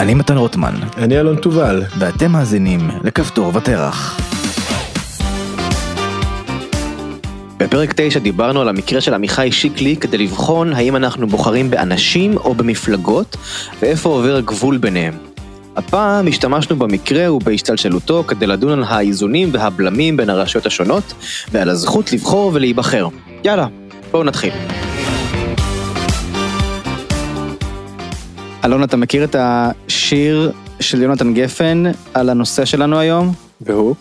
אני מתן רוטמן, אני אלון תובל. ואתם מאזינים לכפתור ותרח. בפרק 9 דיברנו על המקרה של עמיחי שיקלי כדי לבחון האם אנחנו בוחרים באנשים או במפלגות ואיפה עובר הגבול ביניהם. הפעם השתמשנו במקרה ובהשתלשלותו כדי לדון על האיזונים והבלמים בין הרשויות השונות ועל הזכות לבחור ולהיבחר. יאללה, בואו נתחיל. אלון, אתה מכיר את השיר של יונתן גפן על הנושא שלנו היום? והוא?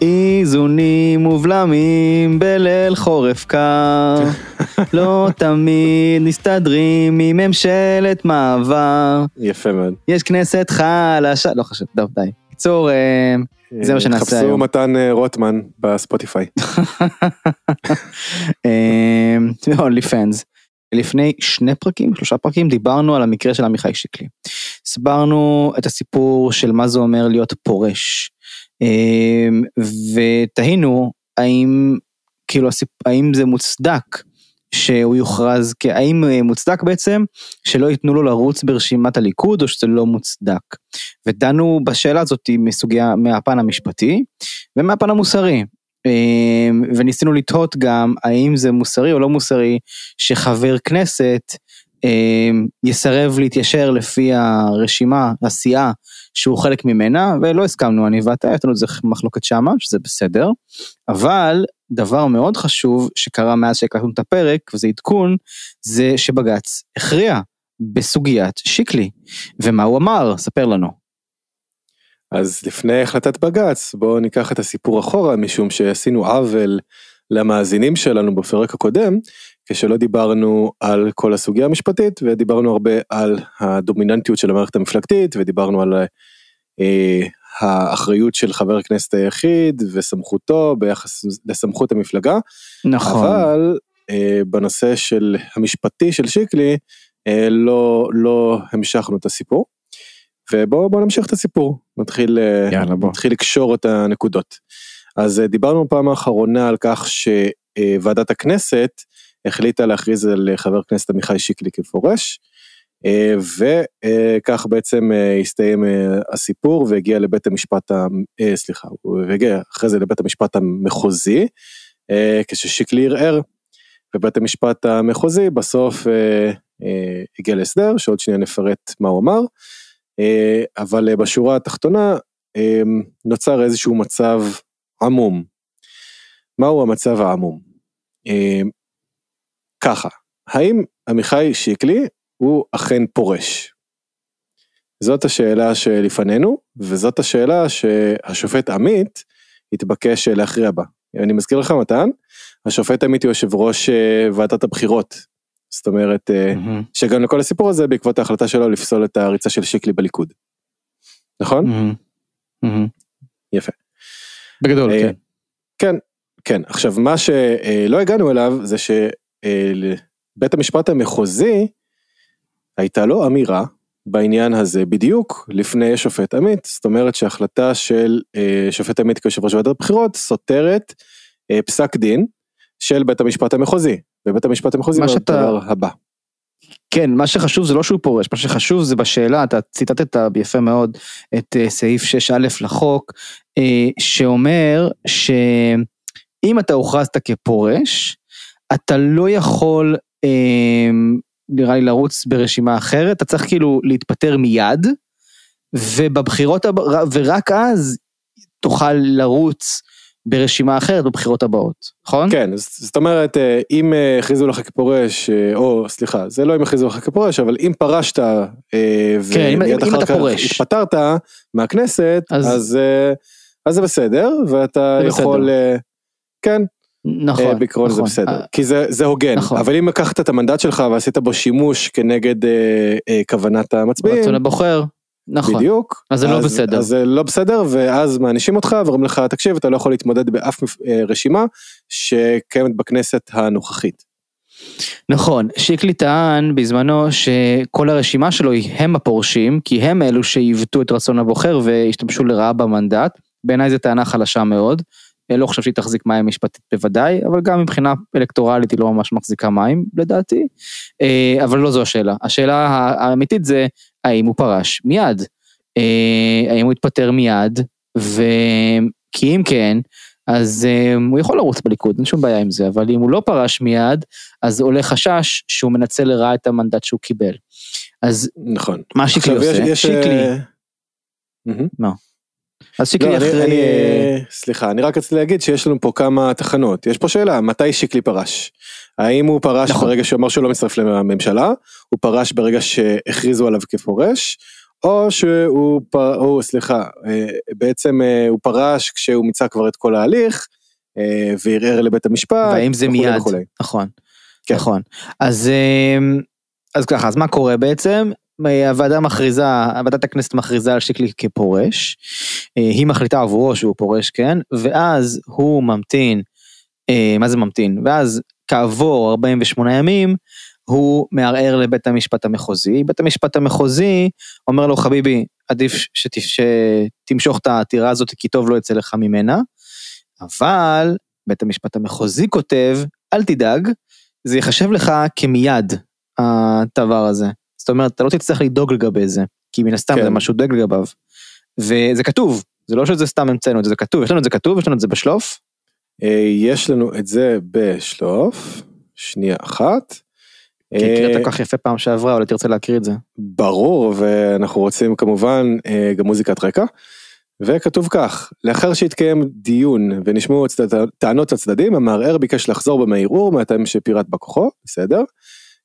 איזונים ובלמים בליל חורף קר, לא תמיד מסתדרים עם ממשלת מעבר. יפה מאוד. יש כנסת חלשה, לא חשוב, טוב די. בקיצור, אה, זה מה שנעשה חפשו היום. מתן אה, רוטמן בספוטיפיי. אונלי פנס. לפני שני פרקים, שלושה פרקים, דיברנו על המקרה של עמיחי שיקלי. הסברנו את הסיפור של מה זה אומר להיות פורש. אמ, ותהינו האם, כאילו, האם זה מוצדק שהוא יוכרז, האם אה, מוצדק בעצם שלא ייתנו לו לרוץ ברשימת הליכוד או שזה לא מוצדק. ודנו בשאלה הזאת מסוגיה, מהפן המשפטי ומהפן המוסרי. אמ, וניסינו לתהות גם האם זה מוסרי או לא מוסרי שחבר כנסת אמ, יסרב להתיישר לפי הרשימה, הסיעה שהוא חלק ממנה, ולא הסכמנו אני ואתה, יש לנו איזה מחלוקת שמה, שזה בסדר, אבל דבר מאוד חשוב שקרה מאז שהקלטנו את הפרק, וזה עדכון, זה שבג"ץ הכריע בסוגיית שיקלי, ומה הוא אמר? ספר לנו. אז לפני החלטת בג"ץ, בואו ניקח את הסיפור אחורה, משום שעשינו עוול למאזינים שלנו בפרק הקודם, כשלא דיברנו על כל הסוגיה המשפטית, ודיברנו הרבה על הדומיננטיות של המערכת המפלגתית, ודיברנו על אה, האחריות של חבר הכנסת היחיד וסמכותו ביחס לסמכות המפלגה, נכון. אבל אה, בנושא של המשפטי של שיקלי, אה, לא, לא המשכנו את הסיפור. ובואו בוא נמשיך את הסיפור, נתחיל, אה, יאללה בוא. נתחיל לקשור את הנקודות. אז אה, דיברנו פעם האחרונה על כך שוועדת הכנסת החליטה להכריז על אה, חבר הכנסת עמיחי שיקלי כפורש, אה, וכך בעצם אה, הסתיים אה, הסיפור והגיע לבית המשפט, ה- אה, סליחה, הוא הגיע אחרי זה לבית המשפט המחוזי, אה, כששיקלי ערער, ובית המשפט המחוזי בסוף אה, אה, הגיע להסדר, שעוד שנייה נפרט מה הוא אמר, אה, אבל אה, בשורה התחתונה אה, נוצר איזשהו מצב עמום. מהו המצב העמום? אה, ככה, האם עמיחי שיקלי הוא אכן פורש? זאת השאלה שלפנינו, וזאת השאלה שהשופט עמית התבקש להכריע בה. אני מזכיר לך מתן, השופט עמית הוא יושב ראש אה, ועדת הבחירות. זאת אומרת, אה, מהמם. שגם לכל הסיפור הזה בעקבות ההחלטה שלו לפסול את הריצה של שיקלי בליכוד. נכון? מהמם. מהמם. יפה. בגדול, אה, כן. כן, כן. עכשיו מה שלא הגענו אליו זה שבית המשפט המחוזי הייתה לו אמירה בעניין הזה בדיוק לפני שופט עמית. זאת אומרת שההחלטה של אה, שופט עמית כיושב ראש ועדת הבחירות סותרת אה, פסק דין של בית המשפט המחוזי. ובית המשפט המחוזי מה הדבר הבא. כן, מה שחשוב זה לא שהוא פורש, מה שחשוב זה בשאלה, אתה ציטטת יפה מאוד את אה, סעיף 6א לחוק, אה, שאומר שאם אתה הוכרזת כפורש, אתה לא יכול, אה, נראה לי, לרוץ ברשימה אחרת, אתה צריך כאילו להתפטר מיד, ובבחירות, ורק אז תוכל לרוץ ברשימה אחרת בבחירות הבאות, נכון? כן, זאת אומרת, אה, אם אה, הכריזו לך כפורש, אה, או סליחה, זה לא אם הכריזו לך כפורש, אבל אם פרשת, כן, אם- ומיד אם אחר כך. התפטרת מהכנסת, אז- אז אז זה בסדר, ואתה זה יכול, בסדר. כן, נכון, אה, בעקרון זה נכון. בסדר, אה, כי זה זה הוגן, נכון. אבל אם לקחת את המנדט שלך ועשית בו שימוש כנגד אה, אה, כוונת המצביעים, רצון הבוחר, נכון. בדיוק, אז זה לא בסדר. אז זה לא בסדר, ואז מענישים אותך ואומרים לך, תקשיב, אתה לא יכול להתמודד באף אה, רשימה שקיימת בכנסת הנוכחית. נכון, שיקלי טען בזמנו שכל הרשימה שלו היא הם הפורשים, כי הם אלו שעיוותו את רצון הבוחר והשתמשו לרעה במנדט. בעיניי זו טענה חלשה מאוד. אני לא חושב שהיא תחזיק מים משפטית בוודאי, אבל גם מבחינה אלקטורלית היא לא ממש מחזיקה מים לדעתי. אה, אבל לא זו השאלה. השאלה האמיתית זה האם הוא פרש מיד. אה, האם הוא יתפטר מיד, וכי אם כן, אז אה, הוא יכול לרוץ בליכוד, אין שום בעיה עם זה, אבל אם הוא לא פרש מיד, אז עולה חשש שהוא מנצל לרעה את המנדט שהוא קיבל. אז נכון. מה שיקלי עושה? יש, שיקלי, אה. מה? אז לא, שיקלי אני- אחרי... אני, אה, סליחה, אני רק רציתי להגיד שיש לנו פה כמה תחנות. יש פה שאלה, מתי שיקלי פרש? האם הוא פרש נכון. ברגע שהוא אמר שהוא לא מצטרף לממשלה? הוא פרש ברגע שהכריזו עליו כפורש? או שהוא, פר... או, סליחה, אה, בעצם אה, הוא פרש כשהוא מיצה כבר את כל ההליך אה, וערער לבית המשפט. והאם זה וכולי מיד, וכולי. נכון, כן. נכון. אז, אז ככה, אז מה קורה בעצם? הוועדה מכריזה, ועדת הכנסת מכריזה על שיקלי כפורש, היא מחליטה עבורו שהוא פורש, כן, ואז הוא ממתין, מה זה ממתין? ואז כעבור 48 ימים, הוא מערער לבית המשפט המחוזי, בית המשפט המחוזי אומר לו חביבי, עדיף שת- שתמשוך את העתירה הזאת כי טוב לא יצא לך ממנה, אבל בית המשפט המחוזי כותב, אל תדאג, זה ייחשב לך כמיד, הדבר הזה. זאת אומרת, אתה לא תצטרך לדאוג לגבי זה, כי מן הסתם כן. זה משהו דואג לגביו. וזה כתוב, זה לא שזה סתם המצאנו את זה, זה כתוב, יש לנו את זה כתוב, יש לנו את זה בשלוף. אה, יש לנו את זה בשלוף, שנייה אחת. כי הקראת כל כך יפה פעם שעברה, אולי תרצה להקריא את זה. ברור, ואנחנו רוצים כמובן אה, גם מוזיקת רקע. וכתוב כך, לאחר שהתקיים דיון ונשמעו הצד- טענות הצדדים, המערער ביקש לחזור במערעור מהטעמים שפירט בכוחו, בסדר?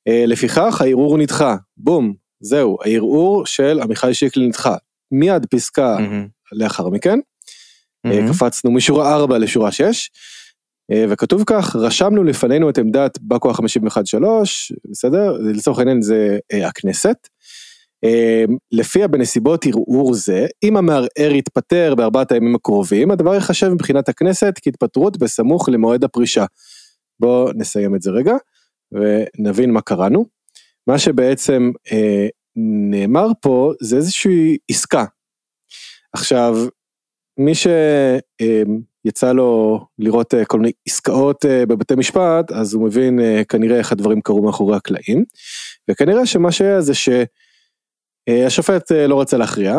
אה, לפיכך הערעור נדחה, בום, זהו, הערעור של עמיחי שיקלי נדחה. מיד פסקה מהמם. לאחר מכן, מהמם. קפצנו משורה 4 לשורה 6, אה, וכתוב כך, רשמנו לפנינו את עמדת בא כוח 51-3, בסדר? לצורך העניין זה אה, הכנסת. לפיה בנסיבות ערעור זה, אם המערער יתפטר בארבעת הימים הקרובים, הדבר ייחשב מבחינת הכנסת כהתפטרות בסמוך למועד הפרישה. בואו נסיים את זה רגע, ונבין מה קראנו. מה שבעצם אה, נאמר פה זה איזושהי עסקה. עכשיו, מי שיצא לו לראות אה, כל מיני עסקאות אה, בבתי משפט, אז הוא מבין אה, כנראה איך הדברים קרו מאחורי הקלעים. וכנראה שמה שהיה זה שהשופט לא רצה להכריע,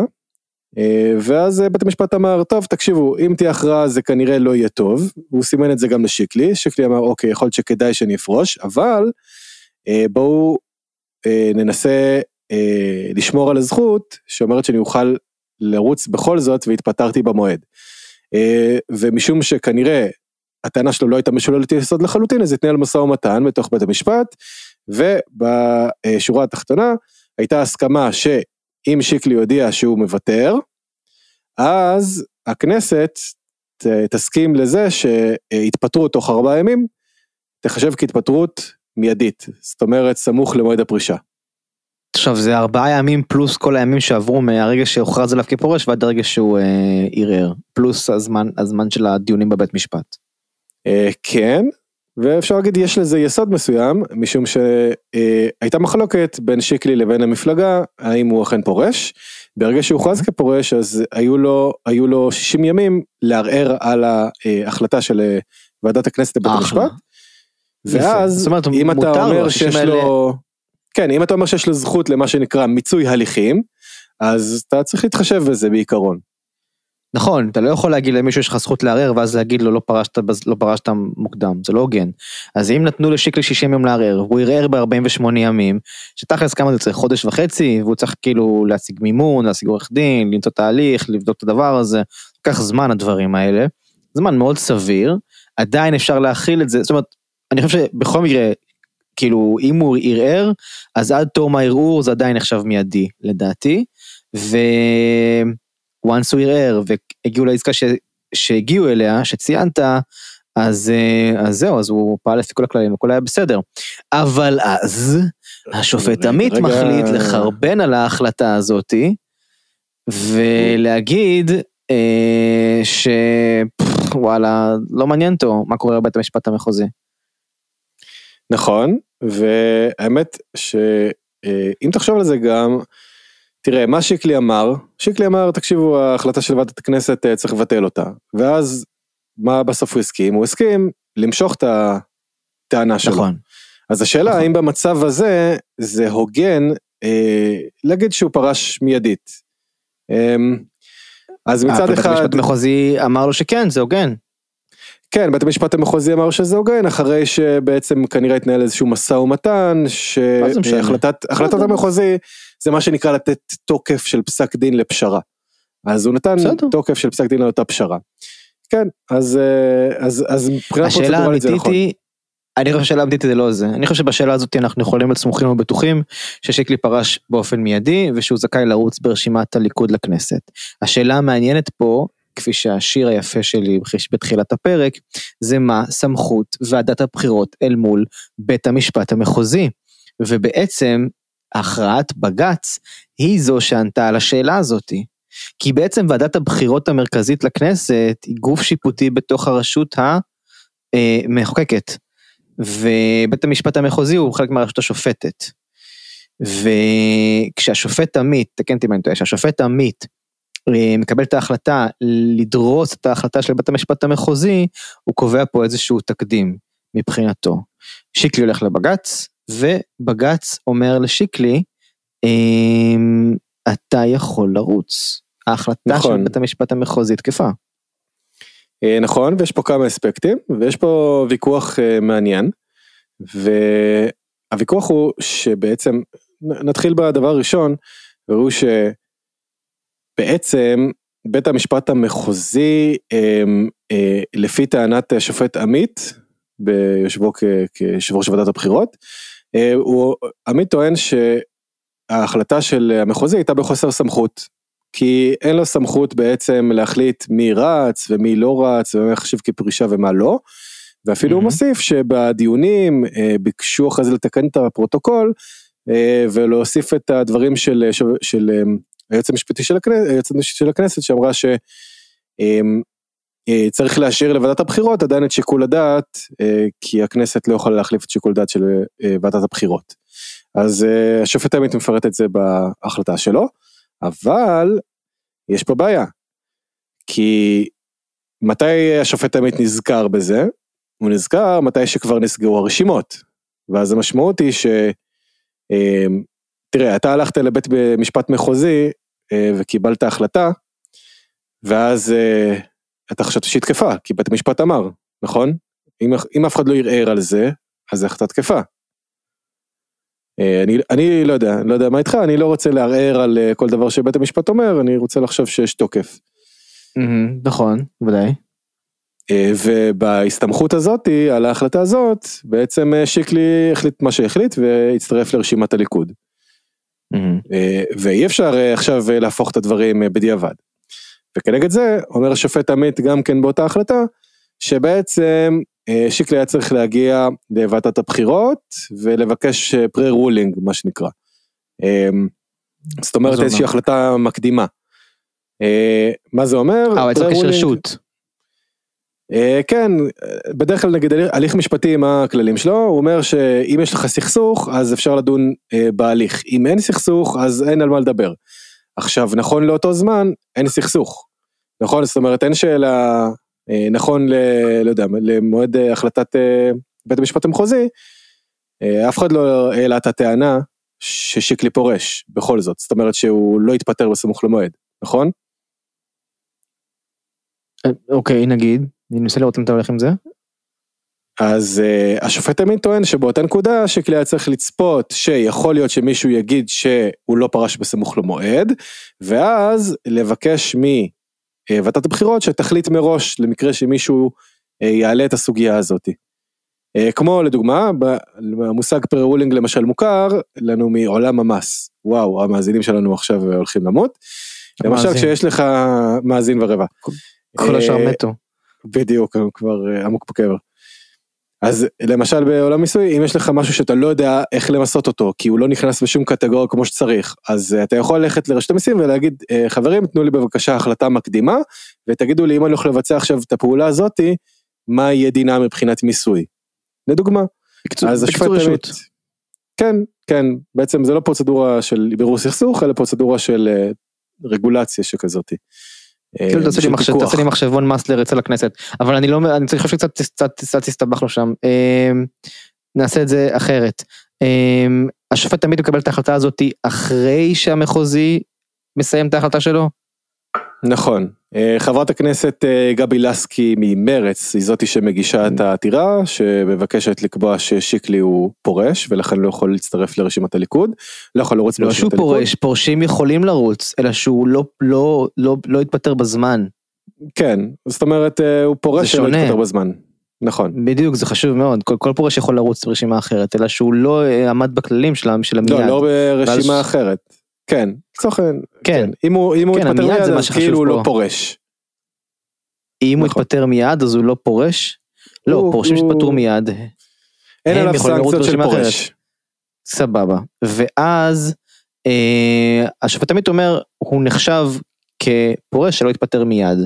ואז בית המשפט אמר, טוב, תקשיבו, אם תהיה הכרעה זה כנראה לא יהיה טוב, הוא סימן את זה גם לשיקלי, שיקלי אמר, אוקיי, יכול להיות שכדאי שאני אפרוש, אבל בואו ננסה לשמור על הזכות שאומרת שאני אוכל לרוץ בכל זאת והתפטרתי במועד. אה, ומשום שכנראה הטענה שלו לא הייתה משוללת יסוד לחלוטין, אז התנהל משא ומתן בתוך בית המשפט, ובשורה התחתונה הייתה הסכמה שאם שיקלי יודיע שהוא מוותר, אז הכנסת תסכים לזה שהתפטרות תוך ארבעה ימים תחשב כהתפטרות מיידית, זאת אומרת סמוך למועד הפרישה. עכשיו זה ארבעה ימים פלוס כל הימים שעברו מהרגע שהוכרז עליו כפורש ועד הרגע שהוא אה, ערער, פלוס הזמן, הזמן של הדיונים בבית משפט. אה, כן, ואפשר להגיד יש לזה יסוד מסוים, משום שהייתה מחלוקת בין שיקלי לבין המפלגה, האם הוא אכן פורש. ברגע שהוכרז כפורש אז היו לו, היו לו 60 ימים לערער על ההחלטה של אה, ועדת הכנסת לבית. המשפט. ואז אם אתה אומר ה-60 שיש לו, כן, אם אתה אומר שיש לו זכות למה שנקרא מיצוי הליכים, אז אתה צריך להתחשב בזה בעיקרון. נכון, אתה לא יכול להגיד למישהו יש לך זכות לערער ואז להגיד לו לא פרשת, לא פרשת מוקדם, זה לא הוגן. אז אם נתנו לשיקלי 60 יום לערער והוא ערער ב-48 ימים, שתכלס כמה זה צריך חודש וחצי והוא צריך כאילו להשיג מימון, להשיג עורך דין, למצוא תהליך, לבדוק את הדבר הזה, לקח זמן הדברים האלה, זמן מאוד סביר, עדיין אפשר להכיל את זה, זאת אומרת, אני חושב שבכל מקרה, כאילו אם הוא ערער, אז עד תום הערעור זה עדיין נחשב מיידי לדעתי, ו... once הוא ערער והגיעו לעסקה ש... שהגיעו אליה, שציינת, אז, אה, אז זהו, אז הוא פעל לפי כל הכללים, הכל היה בסדר. אבל אז, השופט עמית רגע. מחליט לחרבן על ההחלטה הזאתי, ולהגיד אה, ש... פח, וואלה, לא מעניין אותו מה קורה בבית המשפט המחוזי. נכון, והאמת שאם תחשוב על זה גם, תראה, מה שיקלי אמר, שיקלי אמר, תקשיבו, ההחלטה של ועדת הכנסת אה, צריך לבטל אותה. ואז, מה בסוף הוא הסכים? הוא הסכים למשוך את הטענה שלו. נכון. אז השאלה נכון. האם במצב הזה זה הוגן אה, להגיד שהוא פרש מיידית. אמ, אז מצד בית אחד, המשפט המחוזי אמר לו שכן, זה הוגן. כן, בית המשפט המחוזי אמר שזה הוגן, אחרי שבעצם כנראה התנהל איזשהו משא ומתן? שהחלטת. המחוזי זה מה שנקרא לתת תוקף של פסק דין לפשרה. אז הוא נתן בסדר. תוקף של פסק דין לאותה פשרה. כן, אז אה, אז אז מבחינה השאלה פרוצדורלית זה נכון. היא, אני חושב שהשאלה האמיתית זה לא זה, אני חושב שבשאלה הזאת אנחנו יכולים להיות סמוכים ובטוחים ששיקלי פרש באופן מיידי ושהוא זכאי לרוץ ברשימת הליכוד לכנסת. השאלה המעניינת פה, כפי שהשיר היפה שלי בתחילת הפרק, זה מה סמכות ועדת הבחירות אל מול בית המשפט המחוזי. ובעצם הכרעת בג"ץ היא זו שענתה על השאלה הזאתי. כי בעצם ועדת הבחירות המרכזית לכנסת היא גוף שיפוטי בתוך הרשות המחוקקת. ובית המשפט המחוזי הוא חלק מהרשות השופטת. וכשהשופט עמית, תקן אותי אם אני טועה, כשהשופט עמית מקבל את ההחלטה לדרוס את ההחלטה של בית המשפט המחוזי, הוא קובע פה איזשהו תקדים מבחינתו. שיקלי הולך לבג"ץ, ובג"ץ אומר לשיקלי, אמ, אתה יכול לרוץ. ההחלטה נכון. של בית המשפט המחוזי תקפה. אה, נכון, ויש פה כמה אספקטים, ויש פה ויכוח אה, מעניין, והוויכוח הוא שבעצם, נתחיל בדבר הראשון, והוא שבעצם בית המשפט המחוזי, אה, אה, לפי טענת השופט עמית, ביושבו כיושב ראש ועדת הבחירות, אה, הוא, עמית טוען שההחלטה של המחוזי הייתה בחוסר סמכות, כי אין לו סמכות בעצם להחליט מי רץ ומי לא רץ ומה יחשב כפרישה ומה לא. ואפילו הוא Mhm. מוסיף שבדיונים אה, ביקשו אחרי זה לתקן את הפרוטוקול ולהוסיף את הדברים של, של, של אה, היועץ המשפטי של המשפטי של הכנסת שאמרה שצריך להשאיר לוועדת הבחירות עדיין את שיקול הדעת אה, כי הכנסת לא יכולה להחליף את שיקול הדעת של אה, ועדת הבחירות. אז אה, השופט עמית מפרט את זה בהחלטה שלו. אבל יש פה בעיה. כי מתי השופט עמית נזכר בזה? הוא נזכר מתי שכבר נסגרו הרשימות. ואז המשמעות היא ש... אה, תראה, אתה הלכת לבית משפט מחוזי אה, וקיבלת החלטה, ואז אה, אתה חשבת שהיא תקפה, כי בית המשפט אמר, נכון? אם, אם אף אחד לא ערער על זה, אז החלטה תקפה. אה, אני, אני לא יודע, לא יודע מה איתך, אני לא רוצה לערער על אה, כל דבר שבית המשפט אומר, אני רוצה לחשוב שיש תוקף. מהמם, נכון, ודאי. אה, ובהסתמכות הזאתי, על ההחלטה הזאת, בעצם אה, שיקלי החליט מה שהחליט והצטרף לרשימת הליכוד. אה, ואי אפשר אה, עכשיו אה, להפוך את הדברים בדיעבד. וכנגד זה, אומר השופט עמית גם כן באותה החלטה, שבעצם שיקלי היה צריך להגיע לוועדת הבחירות ולבקש רולינג מה שנקרא. אה, זאת אומרת איזושהי? החלטה מקדימה. מה זה אומר? אה, הוא היה צריך Pre-ruling- רשות. אה, כן, אה, בדרך כלל נגיד הליך- משפטי מה הכללים שלו, הוא אומר שאם יש לך סכסוך אז אפשר לדון אה, בהליך, אם אין סכסוך אז אין על מה לדבר. עכשיו נכון לאותו זמן אין סכסוך, נכון? זאת אומרת אין שאלה, נכון ל... לא יודע, למועד החלטת בית המשפט המחוזי, אף אחד לא העלה את הטענה ששיקלי פורש בכל זאת, זאת אומרת שהוא לא התפטר בסמוך למועד, נכון? אוקיי, נגיד, אני מנסה לראות אם אתה הולך עם זה. אז uh, השופט עמית טוען שבאותה נקודה שכלי היה צריך לצפות שיכול להיות שמישהו יגיד שהוא לא פרש בסמוך למועד, ואז לבקש מוועדת הבחירות שתחליט מראש למקרה שמישהו uh, יעלה את הסוגיה הזאת. Uh, כמו לדוגמה, המושג פרה-רולינג למשל מוכר לנו מעולם המס. וואו, המאזינים שלנו עכשיו הולכים למות. למשל המאזין. כשיש לך מאזין ורבע. כל השאר אה, מתו. בדיוק, הם כבר אה, עמוק בקבר. אז למשל בעולם מיסוי, אם יש לך משהו שאתה לא יודע איך למסות אותו, כי הוא לא נכנס בשום קטגוריה כמו שצריך, אז אה, אתה יכול ללכת לרשות המיסים ולהגיד, אה, חברים, תנו לי בבקשה החלטה מקדימה, ותגידו לי אם אני הולך לבצע עכשיו את הפעולה הזאתי, מה יהיה דינה מבחינת מיסוי. לדוגמה. בקיצור, אז רשות. כן, כן, בעצם זה לא פרוצדורה של בירור סכסוך, אלא פרוצדורה של רגולציה שכזאתי. אה, כאילו תעשה לי מחשבון מאסלר אצל הכנסת, אבל אני לא, אני חושב שקצת קצת הסתבכנו שם. אמ, נעשה את זה אחרת. אמ, השופט תמיד מקבל את ההחלטה הזאת אחרי שהמחוזי מסיים את ההחלטה שלו? נכון. אה, חברת הכנסת אה, גבי לסקי ממרץ היא זאתי שמגישה את העתירה שמבקשת לקבוע ששיקלי הוא פורש ולכן לא יכול להצטרף לרשימת הליכוד. לא יכול לרוץ לא ברשימת שהוא הליכוד. פורש, פורשים יכולים לרוץ, אלא שהוא לא, לא, לא, לא התפטר בזמן. כן, זאת אומרת אה, הוא פורש ולא. התפטר בזמן. נכון. בדיוק, זה חשוב מאוד. כל, כל פורש יכול לרוץ ברשימה אחרת, אלא שהוא לא עמד בכללים של, ה- של המיד. לא, לא ברשימה ואז- אחרת. כן, לצורך העניין. כן. אם הוא כן, התפטר המיד מיד אז כאילו הוא לא. פורש. אם הוא נכון. התפטר מיד, אז הוא לא פורש? לא, פורשים שהתפטרו מיד. אין עליו סנקציות של. פורש. סבבה. ואז אה, השופט עמית אומר, הוא נחשב כפורש שלא התפטר מיד.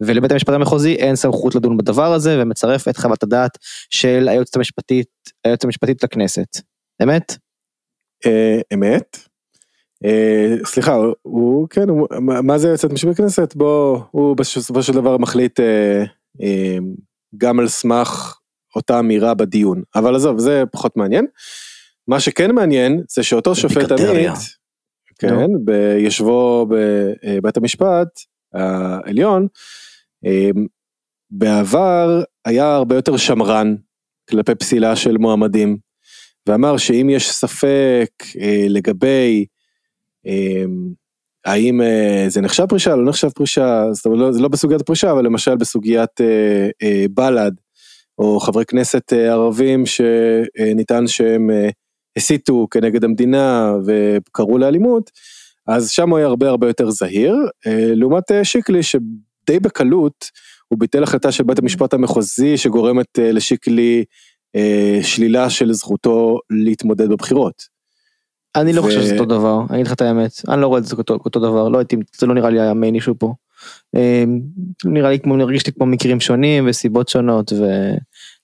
ולבית המשפט המחוזי אין סמכות לדון בדבר הזה, ומצרף את חוות הדעת של היועצת המשפטית, היועצת המשפטית לכנסת. אמת? אה, אמת. אה, סליחה, הוא- כן, מה- זה יועצת משפטית בכנסת? בוא, הוא בסופו של דבר מחליט אה, אה, גם על סמך אותה אמירה בדיון. אבל עזוב, זה פחות מעניין. מה שכן מעניין זה שאותו שופט. עמית, כן, ביושבו בבית המשפט העליון, בעבר היה הרבה יותר שמרן כלפי פסילה של מועמדים. ואמר שאם יש ספק לגבי האם אה, זה נחשב פרישה לא נחשב פרישה, זאת אומרת לא, זה לא בסוגיית הפרישה אבל למשל בסוגיית אה, אה, בל"ד או חברי כנסת ערבים שנטען שהם הסיתו כנגד המדינה וקראו לאלימות, אז שם הוא היה הרבה הרבה יותר זהיר, לעומת שיקלי שדי בקלות הוא ביטל החלטה של בית המשפט המחוזי שגורמת לשיקלי שלילה של זכותו להתמודד בבחירות. אני לא חושב שזה אותו דבר, אני אגיד לך את האמת, אני לא רואה את זה אותו, דבר, לא הייתי, זה לא נראה לי המיין אישו פה. אה, נראה לי כמו, הרגיש לי כמו מקרים שונים וסיבות שונות ו...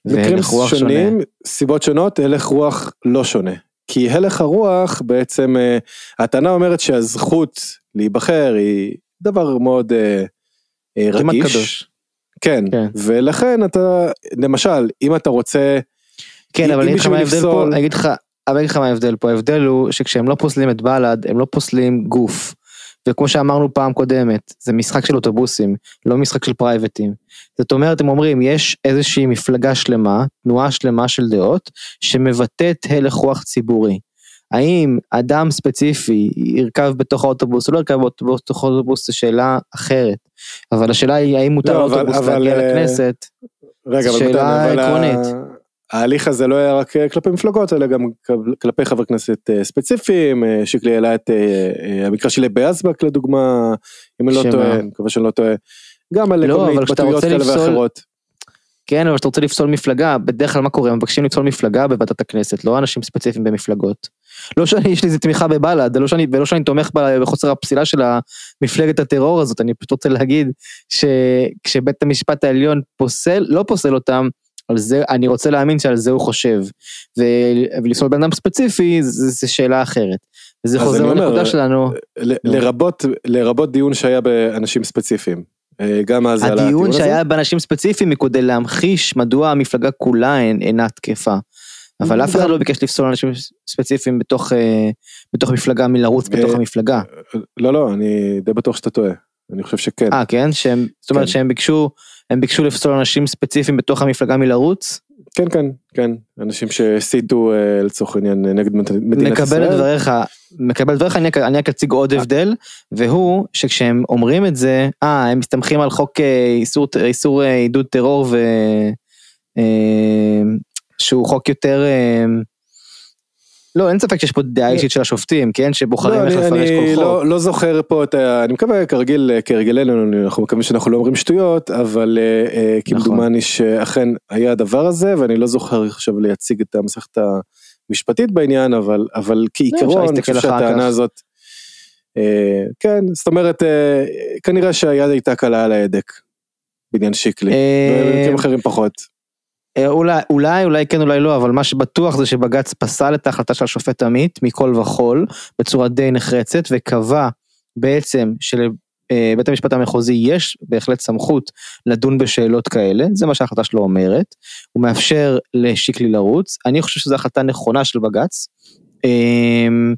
מקרים רוח שונה. שונים, סיבות שונות, הלך רוח לא שונה. כי הלך הרוח בעצם, אה, הטענה אומרת שהזכות להיבחר היא דבר מאוד אה, אה, כמעט רגיש. קדוש. כן, כן. ולכן אתה, למשל, אם אתה רוצה, כן, אבל אני אגיד לך מה ההבדל פה, אני אגיד לך, אבל אגיד לך מה ההבדל פה, ההבדל הוא שכשהם לא פוסלים את בל"ד, הם לא פוסלים גוף. וכמו שאמרנו פעם קודמת, זה משחק של אוטובוסים, לא משחק של פרייבטים. זאת אומרת, הם אומרים, יש איזושהי מפלגה שלמה, תנועה שלמה של דעות, שמבטאת הלך רוח ציבורי. האם אדם ספציפי ירכב בתוך האוטובוס או לא ירכב בתוך האוטובוס, זו שאלה אחרת. אבל השאלה היא, האם מותר לא, לאוטובוס אבל, להגיע אה, לכנסת? רגע, אבל, שאלה מתן, אבל ה- עקרונית. ההליך הזה לא היה רק אה, כלפי מפלגות, אלא גם כלפי חברי כנסת אה, ספציפיים, אה, שיקלי העלה את המקרה של היבה יזבק לדוגמה, אם אני לא? טועה, מקווה שאני לא טועה, גם על לא, כל מיני התבטאויות כאלה לפסול- ואחרות. כן, אבל כשאתה רוצה לפסול מפלגה, בדרך כלל מה קורה? מבקשים לפסול מפלגה בוועדת הכנסת, לא אנשים ספציפיים במפלגות. לא שאני, יש לי איזה תמיכה בבל"ד, ולא שאני, ולא שאני תומך ב- בחוסר הפסילה של מפלגת הטרור הזאת, אני פשוט רוצה להגיד שכשבית המשפט העליון פוסל, לא פוסל אותם, על זה, אני רוצה להאמין שעל זה הוא חושב. ו- ולפסול בן אדם ספציפי, זה שאלה אחרת. וזה חוזר לנקודה שלנו. ל- לרבות, לרבות דיון שהיה באנשים ספציפיים. אה, גם אז על הדיון הזה. שהיה באנשים ספציפיים הוא כדי להמחיש מדוע המפלגה כולה אינה תקפה. אבל אף אחד לא ביקש לפסול אנשים ספציפיים בתוך, אה, בתוך מפלגה מלרוץ בתוך אה, המפלגה. לא, לא, אני די בטוח שאתה טועה. אני חושב שכן. אה כן? שהם, זאת אומרת כן. שהם ביקשו, הם ביקשו לפסול אנשים ספציפיים בתוך המפלגה מלרוץ? כן, כן, כן. אנשים שהסיתו אה, לצורך העניין נגד מדינת מקבל ישראל. את דבריך, מקבל את דבריך, אני רק- אציג עוד הבדל, והוא שכשהם אומרים את זה, אה, הם מסתמכים על חוק אה, איסור, איסור אה, עידוד טרור ו... אה, שהוא חוק יותר... לא, אין ספק שיש פה דעה אישית של השופטים, כן? שבוחרים לא, איך אני, לפרש אני כל חוק. לא, לא זוכר פה את ה... אני מקווה כרגיל, כהרגלנו, אנחנו מקווים שאנחנו לא אומרים שטויות, אבל אה, אה, נכון. כמדומני שאכן היה הדבר הזה, ואני לא זוכר עכשיו להציג את המסכת המשפטית בעניין, אבל, אבל אפשר כעיקרון, אני חושב שהטענה. הזאת, אה, כן, זאת אומרת, אה, כנראה שהיד הייתה קלה על ההדק, בעניין שיקלי, אה, במקרים אחרים פחות. אה, אולי, אולי, אולי כן, אולי לא, אבל מה שבטוח זה שבג"ץ פסל את ההחלטה של השופט עמית מכל וכול, בצורה די נחרצת, וקבע בעצם שלבית המשפט המחוזי יש בהחלט סמכות לדון בשאלות כאלה, זה מה שההחלטה שלו אומרת, הוא מאפשר לשיקלי לרוץ, אני חושב שזו החלטה נכונה של בג"ץ, אמ,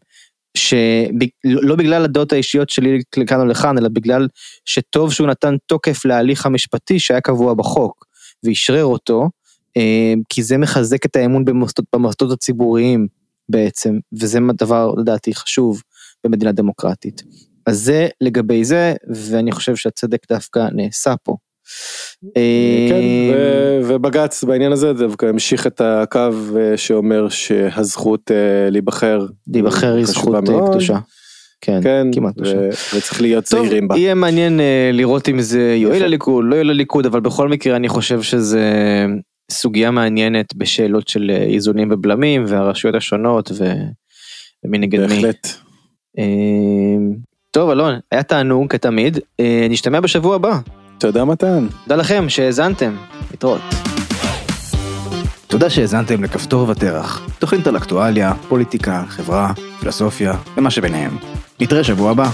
שלא בגלל הדעות האישיות שלי לכאן או לכאן, אלא בגלל שטוב שהוא נתן תוקף להליך המשפטי שהיה קבוע בחוק, ואישרר אותו, כי זה מחזק את האמון במוסדות, במוסדות הציבוריים בעצם, וזה דבר לדעתי חשוב במדינה דמוקרטית. אז זה לגבי זה, ואני חושב שהצדק דווקא נעשה פה. כן, אה, ובג"ץ בעניין הזה דווקא המשיך את הקו אה, שאומר שהזכות אה, להיבחר, להיבחר היא זכות קדושה. כן, כן, כמעט קדושה. וצריך להיות זהירים בה. יהיה מעניין לראות אם זה יועיל לליכוד, לא יועיל לליכוד, אבל בכל מקרה אני חושב שזה סוגיה מעניינת בשאלות של איזונים ובלמים והרשויות השונות ומי נגד מי. בהחלט. טוב אלון, היה תענוג כתמיד, נשתמע בשבוע הבא. תודה מתן. תודה לכם שהאזנתם, להתראות. תודה שהאזנתם לכפתור ותרח, תוכנית על אקטואליה, פוליטיקה, חברה, פילוסופיה ומה שביניהם. נתראה שבוע הבא.